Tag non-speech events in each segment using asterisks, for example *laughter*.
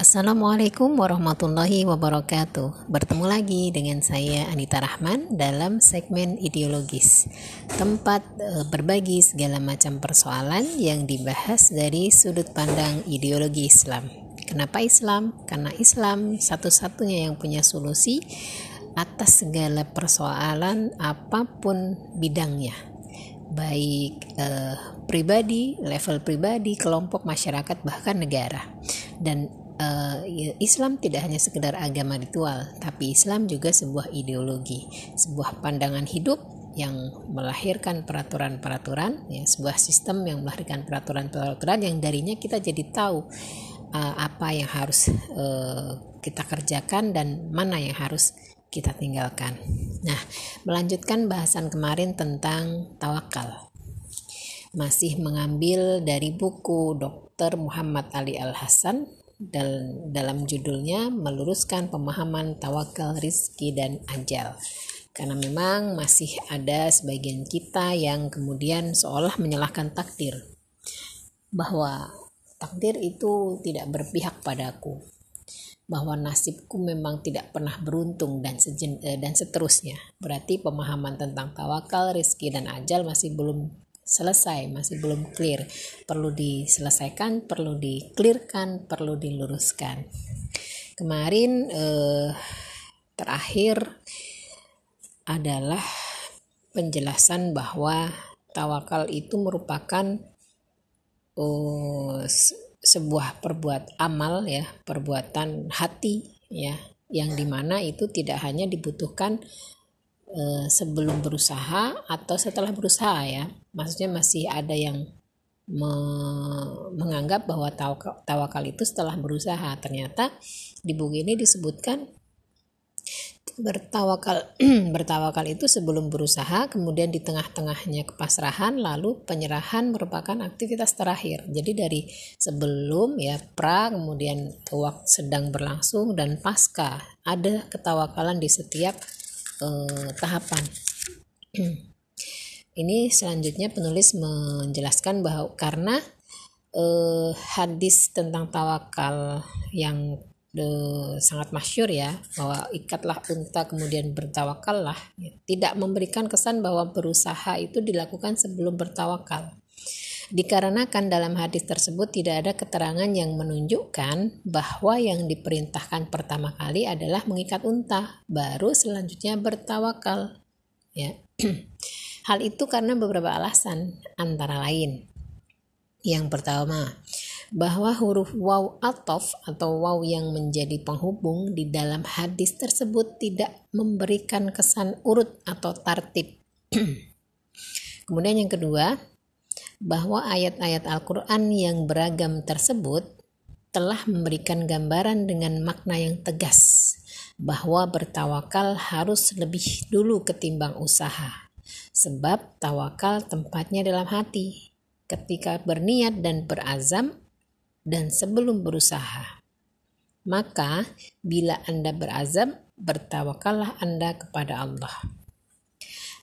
Assalamualaikum warahmatullahi wabarakatuh. Bertemu lagi dengan saya Anita Rahman dalam segmen ideologis. Tempat e, berbagi segala macam persoalan yang dibahas dari sudut pandang ideologi Islam. Kenapa Islam? Karena Islam satu-satunya yang punya solusi atas segala persoalan apa pun bidangnya. Baik e, pribadi, level pribadi, kelompok masyarakat bahkan negara. Dan uh, Islam tidak hanya sekedar agama ritual, tapi Islam juga sebuah ideologi, sebuah pandangan hidup yang melahirkan peraturan-peraturan, ya, sebuah sistem yang melahirkan peraturan-peraturan yang darinya kita jadi tahu uh, apa yang harus uh, kita kerjakan dan mana yang harus kita tinggalkan. Nah, melanjutkan bahasan kemarin tentang tawakal. Masih mengambil dari buku Dr. Muhammad Ali Al Hasan dal dalam judulnya meluruskan pemahaman tawakal, rizki, dan ajal. Karena memang masih ada sebagian kita yang kemudian seolah menyalahkan takdir. Bahwa takdir itu tidak berpihak padaku. Bahwa nasibku memang tidak pernah beruntung dan, sejen, eh, dan seterusnya. Berarti pemahaman tentang tawakal, rizki, dan ajal masih belum selesai, masih belum clear. Perlu diselesaikan, perlu di-clearkan, perlu diluruskan. Kemarin eh, terakhir adalah penjelasan bahwa tawakal itu merupakan uh, sebuah perbuat amal ya, perbuatan hati ya, yang di mana itu tidak hanya dibutuhkan uh, sebelum berusaha atau setelah berusaha ya. Maksudnya masih ada yang me menganggap bahwa tawakal, tawakal itu setelah berusaha. Ternyata di buku ini disebutkan bertawakal *clears throat* bertawakal itu sebelum berusaha kemudian di tengah-tengahnya kepasrahan lalu penyerahan merupakan aktivitas terakhir. Jadi dari sebelum ya pra kemudian waktu sedang berlangsung dan pasca ada ketawakalan di setiap uh, tahapan. *clears throat* Ini selanjutnya penulis menjelaskan bahwa karena eh, hadis tentang tawakal yang eh, sangat masyur ya bahwa ikatlah unta kemudian bertawakallah ya, tidak memberikan kesan bahwa berusaha itu dilakukan sebelum bertawakal dikarenakan dalam hadis tersebut tidak ada keterangan yang menunjukkan bahwa yang diperintahkan pertama kali adalah mengikat unta baru selanjutnya bertawakal ya *clears throat* Hal itu karena beberapa alasan, antara lain. Yang pertama, bahwa huruf waw atof atau waw yang menjadi penghubung di dalam hadis tersebut tidak memberikan kesan urut atau tartib. *clears throat* Kemudian yang kedua, bahwa ayat-ayat Al-Quran yang beragam tersebut telah memberikan gambaran dengan makna yang tegas bahwa bertawakal harus lebih dulu ketimbang usaha. Sebab tawakal tempatnya dalam hati, ketika berniat dan berazam, dan sebelum berusaha. Maka, bila Anda berazam, bertawakallah Anda kepada Allah.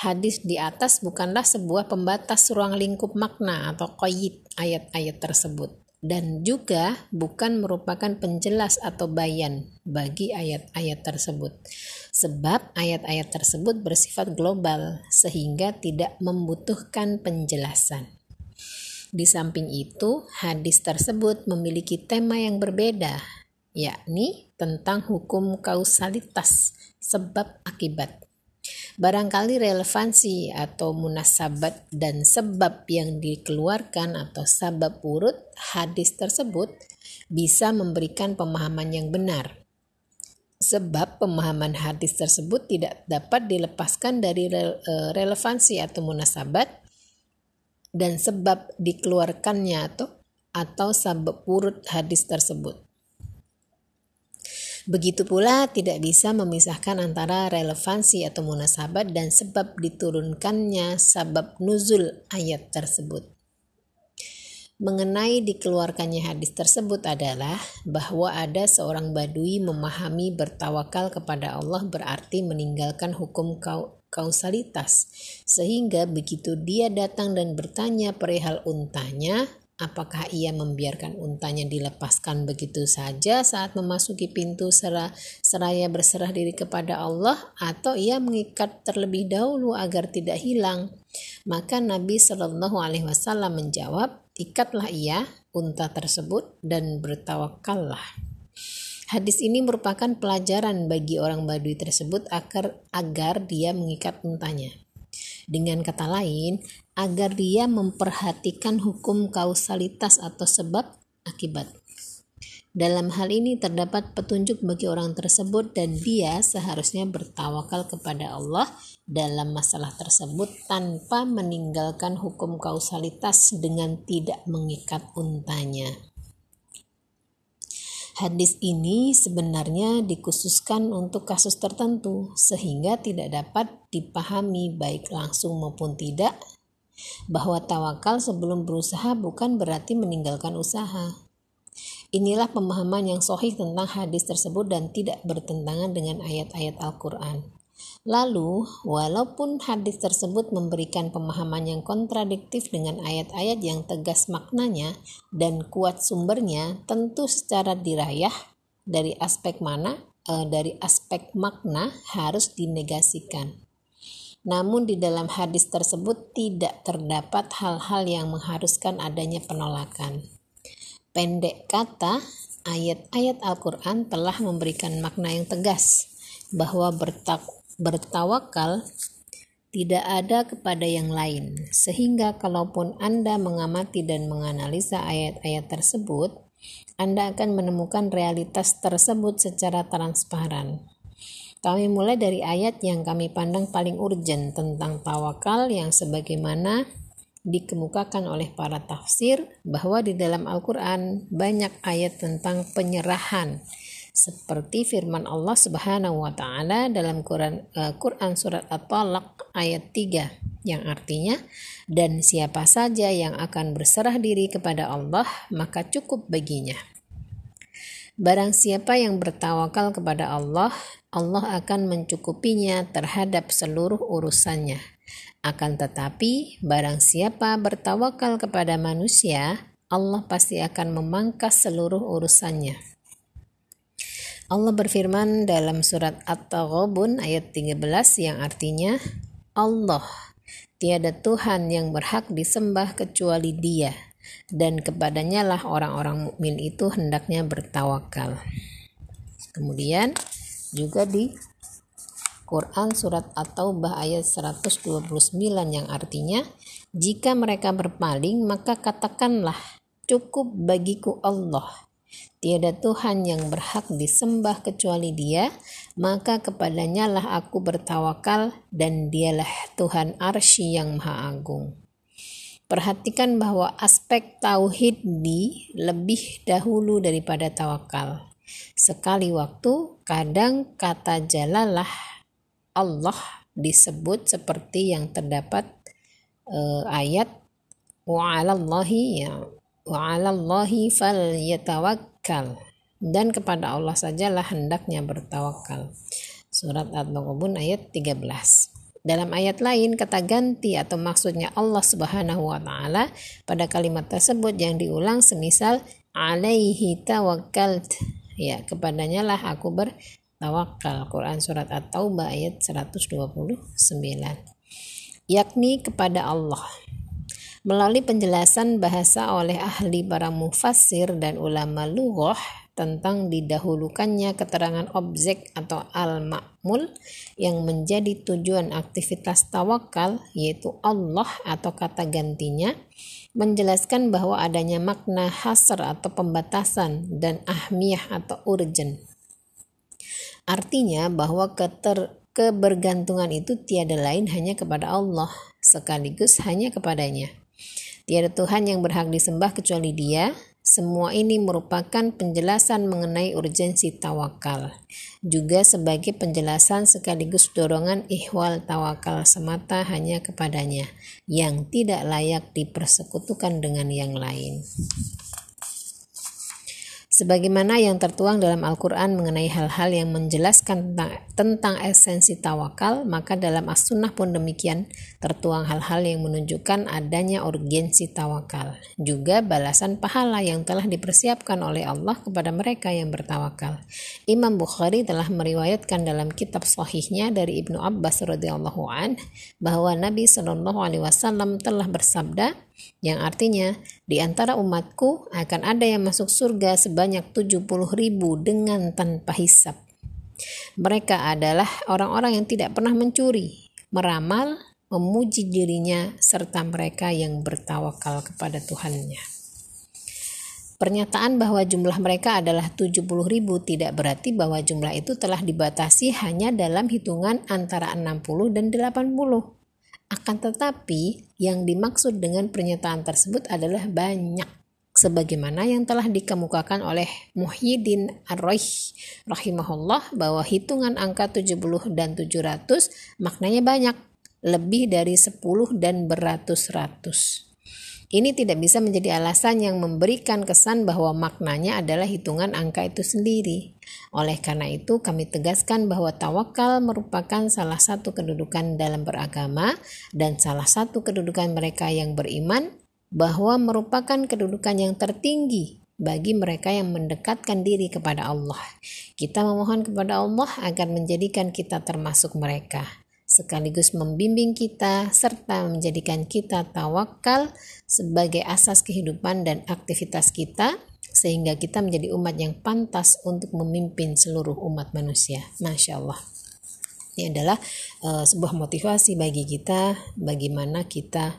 Hadis di atas bukanlah sebuah pembatas ruang lingkup makna atau koyit ayat-ayat tersebut dan juga bukan merupakan penjelas atau bayan bagi ayat-ayat tersebut. Sebab ayat-ayat tersebut bersifat global sehingga tidak membutuhkan penjelasan. Di samping itu, hadis tersebut memiliki tema yang berbeda, yakni tentang hukum kausalitas sebab akibat. Barangkali relevansi atau munasabat dan sebab yang dikeluarkan atau sabab urut hadis tersebut bisa memberikan pemahaman yang benar. Sebab pemahaman hadis tersebut tidak dapat dilepaskan dari eh, relevansi atau munasabat dan sebab dikeluarkannya atau atau sabab urut hadis tersebut. Begitu pula tidak bisa memisahkan antara relevansi atau munasabat dan sebab diturunkannya sabab nuzul ayat tersebut. Mengenai dikeluarkannya hadis tersebut adalah bahwa ada seorang badui memahami bertawakal kepada Allah berarti meninggalkan hukum kausalitas. Sehingga begitu dia datang dan bertanya perihal untanya Apakah ia membiarkan untanya dilepaskan begitu saja saat memasuki pintu seraya berserah diri kepada Allah atau ia mengikat terlebih dahulu agar tidak hilang? Maka Nabi Shallallahu alaihi wasallam menjawab, "Ikatlah ia unta tersebut dan bertawakallah." Hadis ini merupakan pelajaran bagi orang Badui tersebut agar agar dia mengikat untanya. Dengan kata lain, agar dia memperhatikan hukum kausalitas atau sebab akibat. Dalam hal ini terdapat petunjuk bagi orang tersebut dan dia seharusnya bertawakal kepada Allah dalam masalah tersebut tanpa meninggalkan hukum kausalitas dengan tidak mengikat untanya. Hadis ini sebenarnya dikhususkan untuk kasus tertentu sehingga tidak dapat dipahami baik langsung maupun tidak bahwa tawakal sebelum berusaha bukan berarti meninggalkan usaha. Inilah pemahaman yang sohih tentang hadis tersebut dan tidak bertentangan dengan ayat-ayat Al-Quran. Lalu, walaupun hadis tersebut memberikan pemahaman yang kontradiktif dengan ayat-ayat yang tegas maknanya dan kuat sumbernya, tentu secara dirayah dari aspek mana eh, dari aspek makna harus dinegasikan. Namun di dalam hadis tersebut tidak terdapat hal-hal yang mengharuskan adanya penolakan. Pendek kata, ayat-ayat Al-Quran telah memberikan makna yang tegas bahwa bertawakal tidak ada kepada yang lain, sehingga kalaupun Anda mengamati dan menganalisa ayat-ayat tersebut, Anda akan menemukan realitas tersebut secara transparan. Kami mulai dari ayat yang kami pandang paling urgent tentang tawakal yang sebagaimana dikemukakan oleh para tafsir bahwa di dalam Al-Quran banyak ayat tentang penyerahan seperti firman Allah Subhanahu wa taala dalam Quran uh, Quran surat At-Talaq ayat 3 yang artinya dan siapa saja yang akan berserah diri kepada Allah maka cukup baginya. Barang siapa yang bertawakal kepada Allah, Allah akan mencukupinya terhadap seluruh urusannya. Akan tetapi, barang siapa bertawakal kepada manusia, Allah pasti akan memangkas seluruh urusannya. Allah berfirman dalam surat At-Taghabun ayat 13 yang artinya Allah tiada Tuhan yang berhak disembah kecuali Dia dan kepadanya lah orang-orang mukmin itu hendaknya bertawakal. Kemudian juga di Quran surat At-Taubah ayat 129 yang artinya jika mereka berpaling maka katakanlah cukup bagiku Allah Tiada Tuhan yang berhak disembah kecuali Dia, maka kepadanya lah aku bertawakal dan Dialah Tuhan arsy yang maha agung. Perhatikan bahwa aspek tauhid di lebih dahulu daripada tawakal. Sekali waktu, kadang kata jalalah Allah disebut seperti yang terdapat uh, ayat wa 'alallahi ya wa 'alallahi falyatawakkal dan kepada Allah sajalah hendaknya bertawakal. Surat At-Taghabun ayat 13. Dalam ayat lain kata ganti atau maksudnya Allah Subhanahu wa taala pada kalimat tersebut yang diulang semisal alaihi tawakkalt. Ya kepadanya lah aku bertawakal Quran surat At-Taubah ayat 129 yakni kepada Allah. Melalui penjelasan bahasa oleh ahli para mufassir dan ulama lughah tentang didahulukannya keterangan objek atau al-ma'mul yang menjadi tujuan aktivitas tawakal yaitu Allah atau kata gantinya menjelaskan bahwa adanya makna hasr atau pembatasan dan ahmiyah atau urgen. Artinya bahwa keter kebergantungan itu tiada lain hanya kepada Allah sekaligus hanya kepadanya. Tiada Tuhan yang berhak disembah kecuali Dia. Semua ini merupakan penjelasan mengenai urgensi tawakal, juga sebagai penjelasan sekaligus dorongan ihwal tawakal semata hanya kepadanya, yang tidak layak dipersekutukan dengan yang lain. Sebagaimana yang tertuang dalam Al-Quran mengenai hal-hal yang menjelaskan tentang, tentang esensi tawakal, maka dalam As-Sunnah pun demikian tertuang hal-hal yang menunjukkan adanya urgensi tawakal. Juga balasan pahala yang telah dipersiapkan oleh Allah kepada mereka yang bertawakal. Imam Bukhari telah meriwayatkan dalam kitab sahihnya dari Ibnu Abbas radhiyallahu an bahwa Nabi Shallallahu alaihi wasallam telah bersabda yang artinya di antara umatku akan ada yang masuk surga sebanyak 70 ribu dengan tanpa hisap. Mereka adalah orang-orang yang tidak pernah mencuri, meramal, memuji dirinya, serta mereka yang bertawakal kepada Tuhannya. Pernyataan bahwa jumlah mereka adalah 70 ribu tidak berarti bahwa jumlah itu telah dibatasi hanya dalam hitungan antara 60 dan 80. Akan tetapi, yang dimaksud dengan pernyataan tersebut adalah banyak sebagaimana yang telah dikemukakan oleh Muhyiddin Ar-Raih rahimahullah bahwa hitungan angka 70 dan 700 maknanya banyak, lebih dari 10 dan beratus-ratus. Ini tidak bisa menjadi alasan yang memberikan kesan bahwa maknanya adalah hitungan angka itu sendiri. Oleh karena itu, kami tegaskan bahwa tawakal merupakan salah satu kedudukan dalam beragama dan salah satu kedudukan mereka yang beriman bahwa merupakan kedudukan yang tertinggi bagi mereka yang mendekatkan diri kepada Allah. Kita memohon kepada Allah agar menjadikan kita termasuk mereka sekaligus membimbing kita serta menjadikan kita tawakal sebagai asas kehidupan dan aktivitas kita sehingga kita menjadi umat yang pantas untuk memimpin seluruh umat manusia. Masya Allah. Ini adalah uh, sebuah motivasi bagi kita bagaimana kita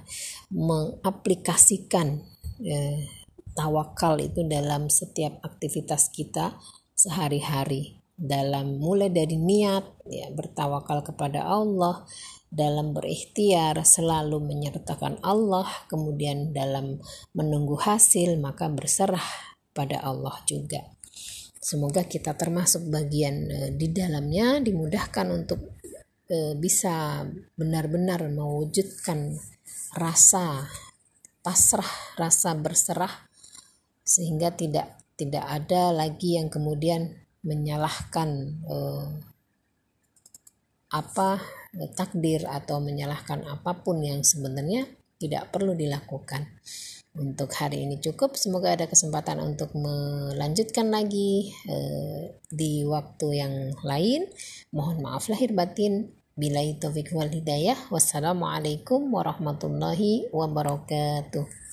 mengaplikasikan uh, tawakal itu dalam setiap aktivitas kita sehari-hari dalam mulai dari niat ya bertawakal kepada Allah dalam berikhtiar selalu menyertakan Allah kemudian dalam menunggu hasil maka berserah pada Allah juga. Semoga kita termasuk bagian e, di dalamnya dimudahkan untuk e, bisa benar-benar mewujudkan rasa pasrah rasa berserah sehingga tidak tidak ada lagi yang kemudian menyalahkan uh, apa takdir atau menyalahkan apa pun yang sebenarnya tidak perlu dilakukan. Untuk hari ini cukup. Semoga ada kesempatan untuk melanjutkan lagi uh, di waktu yang lain. Mohon maaf lahir batin. Bila itu wal hidayah. Wassalamualaikum warahmatullahi wabarakatuh.